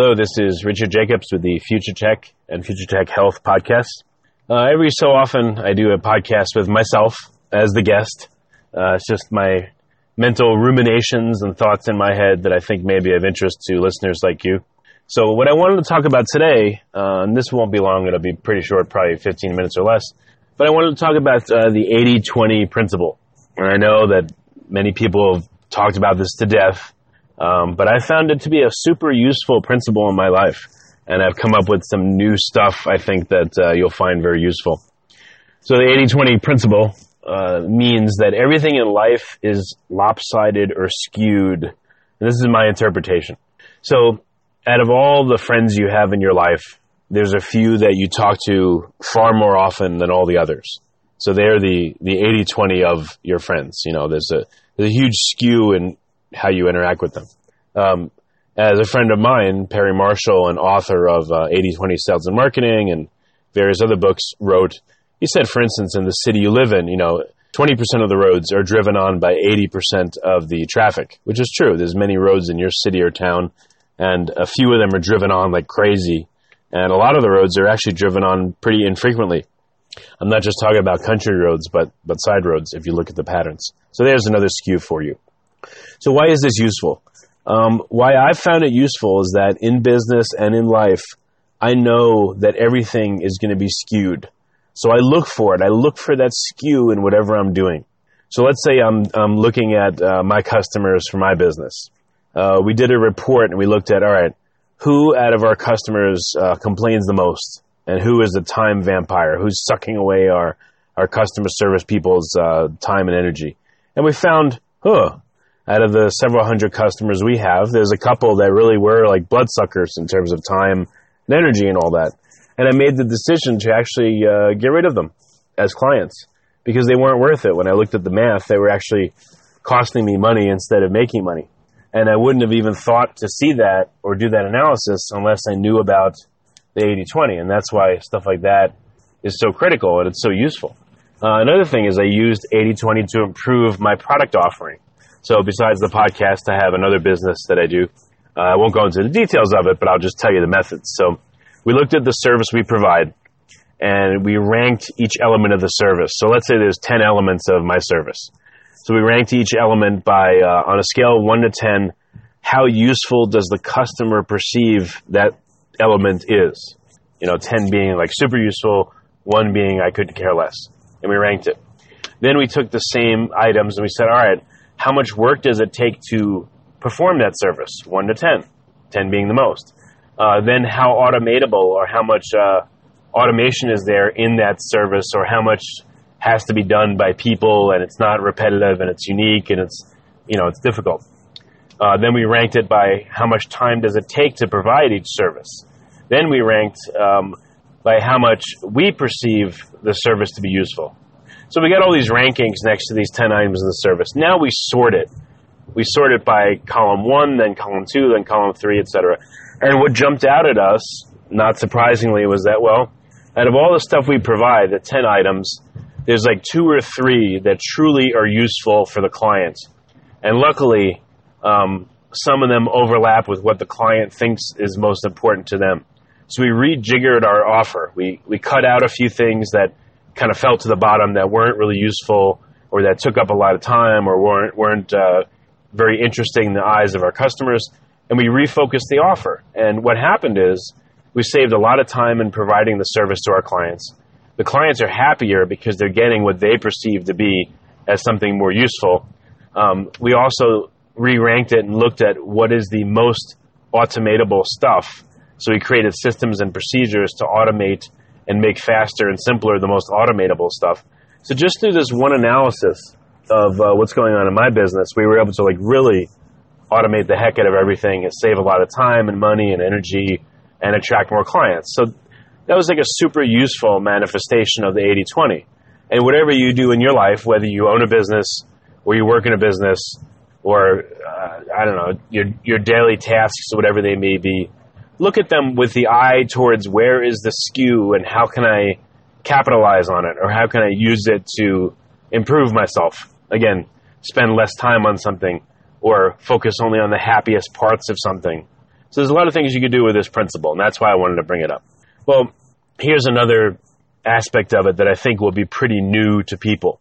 Hello, this is Richard Jacobs with the Future Tech and Future Tech Health podcast. Uh, every so often, I do a podcast with myself as the guest. Uh, it's just my mental ruminations and thoughts in my head that I think may be of interest to listeners like you. So, what I wanted to talk about today, uh, and this won't be long, it'll be pretty short, probably 15 minutes or less, but I wanted to talk about uh, the 80 20 principle. And I know that many people have talked about this to death um, but I found it to be a super useful principle in my life. And I've come up with some new stuff I think that uh, you'll find very useful. So the 80-20 principle uh, means that everything in life is lopsided or skewed. And this is my interpretation. So out of all the friends you have in your life, there's a few that you talk to far more often than all the others. So they're the, the 80-20 of your friends. You know, there's a, there's a huge skew in how you interact with them. Um, as a friend of mine, Perry Marshall, an author of uh, 80-20 Sales and Marketing and various other books, wrote, he said, for instance, in the city you live in, you know, 20% of the roads are driven on by 80% of the traffic, which is true. There's many roads in your city or town, and a few of them are driven on like crazy. And a lot of the roads are actually driven on pretty infrequently. I'm not just talking about country roads, but, but side roads if you look at the patterns. So there's another skew for you. So why is this useful? Um, why I've found it useful is that in business and in life, I know that everything is going to be skewed. So I look for it. I look for that skew in whatever I'm doing. So let's say I'm, I'm looking at uh, my customers for my business. Uh, we did a report and we looked at, all right, who out of our customers uh, complains the most? And who is the time vampire? Who's sucking away our, our customer service people's uh, time and energy? And we found, huh, out of the several hundred customers we have, there's a couple that really were like bloodsuckers in terms of time and energy and all that. And I made the decision to actually uh, get rid of them as clients because they weren't worth it. When I looked at the math, they were actually costing me money instead of making money. And I wouldn't have even thought to see that or do that analysis unless I knew about the 80 20. And that's why stuff like that is so critical and it's so useful. Uh, another thing is I used 80 20 to improve my product offering. So besides the podcast, I have another business that I do. Uh, I won't go into the details of it, but I'll just tell you the methods. So we looked at the service we provide and we ranked each element of the service. So let's say there's 10 elements of my service. So we ranked each element by, uh, on a scale of 1 to 10, how useful does the customer perceive that element is? You know, 10 being like super useful, 1 being I couldn't care less. And we ranked it. Then we took the same items and we said, all right, how much work does it take to perform that service? 1 to 10, 10 being the most. Uh, then how automatable or how much uh, automation is there in that service or how much has to be done by people and it's not repetitive and it's unique and it's, you know, it's difficult. Uh, then we ranked it by how much time does it take to provide each service. Then we ranked um, by how much we perceive the service to be useful. So we got all these rankings next to these 10 items in the service. Now we sort it. We sort it by column one, then column two, then column three, etc. And what jumped out at us, not surprisingly, was that, well, out of all the stuff we provide, the 10 items, there's like two or three that truly are useful for the client. And luckily, um, some of them overlap with what the client thinks is most important to them. So we rejiggered our offer. We, we cut out a few things that kind of fell to the bottom that weren't really useful or that took up a lot of time or weren't, weren't uh, very interesting in the eyes of our customers. And we refocused the offer. And what happened is we saved a lot of time in providing the service to our clients. The clients are happier because they're getting what they perceive to be as something more useful. Um, we also re-ranked it and looked at what is the most automatable stuff. So we created systems and procedures to automate and make faster and simpler the most automatable stuff. So just through this one analysis of uh, what's going on in my business, we were able to like really automate the heck out of everything and save a lot of time and money and energy and attract more clients. So that was like a super useful manifestation of the 80 20. And whatever you do in your life, whether you own a business or you work in a business or, uh, I don't know, your, your daily tasks, whatever they may be, look at them with the eye towards where is the skew and how can I capitalize on it or how can I use it to improve myself. Again, spend less time on something or focus only on the happiest parts of something so there's a lot of things you could do with this principle, and that's why I wanted to bring it up. Well, here's another aspect of it that I think will be pretty new to people.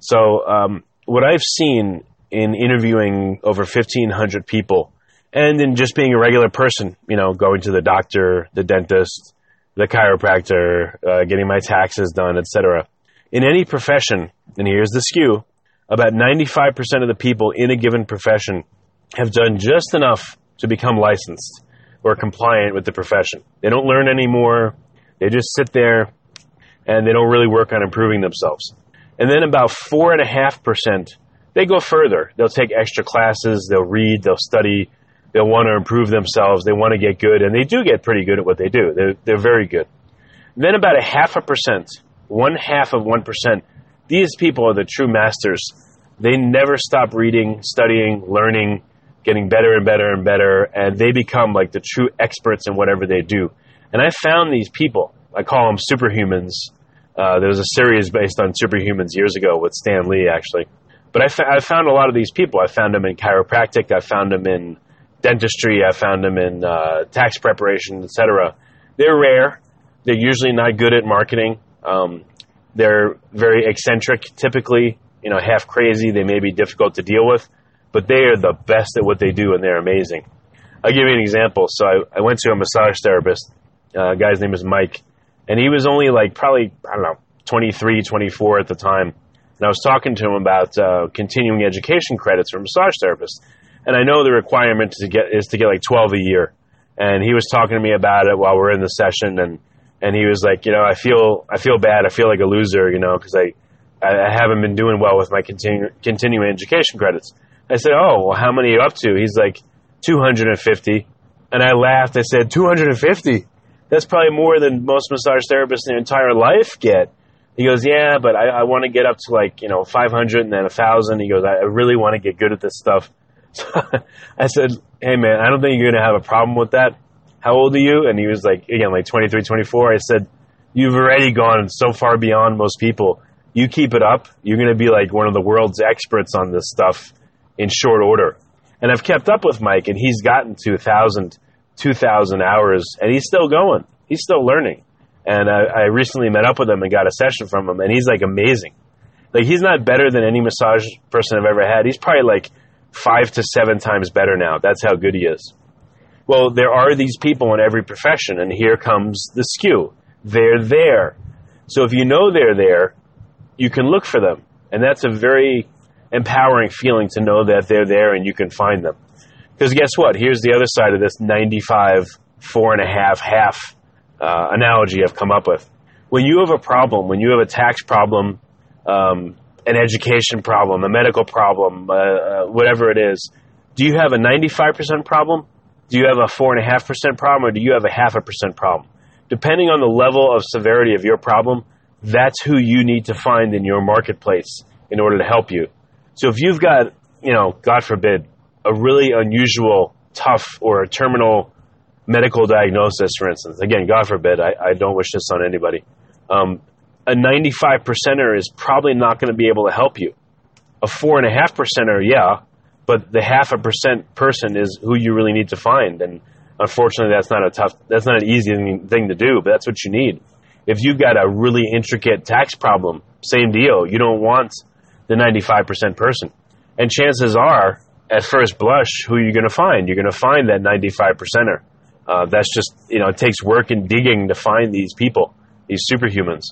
So um, what I've seen in interviewing over 1,500 people, and in just being a regular person, you know, going to the doctor, the dentist, the chiropractor, uh, getting my taxes done, etc. In any profession, and here's the skew, about 95% of the people in a given profession have done just enough to become licensed or compliant with the profession. They don't learn anymore. They just sit there and they don't really work on improving themselves. And then about four and a half percent, they go further. They'll take extra classes, they'll read, they'll study, they'll want to improve themselves, they want to get good, and they do get pretty good at what they do. They're, they're very good. then about a half a percent, one half of one percent, these people are the true masters. They never stop reading, studying, learning, getting better and better and better, and they become like the true experts in whatever they do. And I found these people, I call them superhumans. Uh, there was a series based on superhumans years ago with Stan Lee, actually. But I, fa- I found a lot of these people. I found them in chiropractic, I found them in dentistry, I found them in uh, tax preparation, etc. They're rare. They're usually not good at marketing. Um, they're very eccentric, typically, you know, half crazy. They may be difficult to deal with but they are the best at what they do and they're amazing. I'll give you an example. So I, I went to a massage therapist. Uh, guy's name is Mike, and he was only like probably I don't know 23, 24 at the time. And I was talking to him about uh, continuing education credits for massage therapists. And I know the requirement to get is to get like 12 a year. And he was talking to me about it while we're in the session, and and he was like, you know, I feel I feel bad. I feel like a loser, you know, because I I haven't been doing well with my continu- continuing education credits. I said, "Oh, well, how many are you up to?" He's like, "250." And I laughed. I said, "250? That's probably more than most massage therapists in their entire life get." He goes, "Yeah, but I, I want to get up to like you know 500 and then a thousand. He goes, "I really want to get good at this stuff." I said, "Hey, man, I don't think you're going to have a problem with that. How old are you?" And he was like, again, like 23, 24. I said, "You've already gone so far beyond most people." you keep it up, you're going to be like one of the world's experts on this stuff in short order. And I've kept up with Mike, and he's gotten to 1,000, 2,000 hours, and he's still going. He's still learning. And I, I recently met up with him and got a session from him, and he's like amazing. Like, he's not better than any massage person I've ever had. He's probably like five to seven times better now. That's how good he is. Well, there are these people in every profession, and here comes the skew. They're there. So if you know they're there, you can look for them. And that's a very empowering feeling to know that they're there and you can find them. Because guess what? Here's the other side of this 95, four and a half, half uh, analogy I've come up with. When you have a problem, when you have a tax problem, um, an education problem, a medical problem, uh, uh, whatever it is, do you have a 95% problem? Do you have a 4.5% problem? Or do you have a half a percent problem? Depending on the level of severity of your problem, that's who you need to find in your marketplace in order to help you. So if you've got, you know, God forbid, a really unusual, tough, or a terminal medical diagnosis, for instance, again, God forbid, I, I don't wish this on anybody. Um, a 95 percenter is probably not going to be able to help you. A four and a half percenter, yeah, but the half a percent person is who you really need to find. And unfortunately, that's not a tough, that's not an easy thing to do, but that's what you need. If you've got a really intricate tax problem, same deal. You don't want the 95% person. And chances are, at first blush, who you're going to find? You're going to find that 95 percenter. Uh, that's just, you know, it takes work and digging to find these people, these superhumans.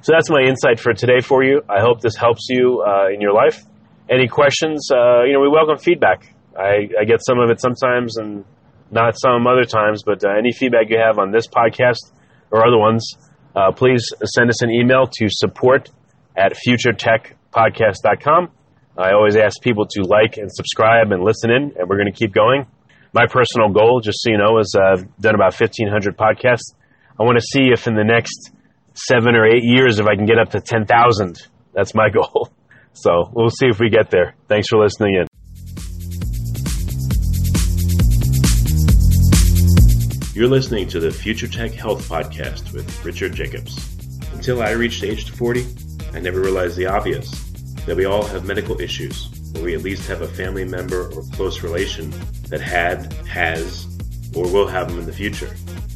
So that's my insight for today for you. I hope this helps you uh, in your life. Any questions? Uh, you know, we welcome feedback. I, I, get some of it sometimes and not some other times, but uh, any feedback you have on this podcast or other ones, uh, please send us an email to support at futuretechpodcast.com. I always ask people to like and subscribe and listen in, and we're going to keep going. My personal goal, just so you know, is I've done about 1,500 podcasts. I want to see if in the next seven or eight years, if I can get up to 10,000. That's my goal. So we'll see if we get there. Thanks for listening in. You're listening to the Future Tech Health Podcast with Richard Jacobs. Until I reached age 40, I never realized the obvious that we all have medical issues, or we at least have a family member or close relation that had, has, or will have them in the future.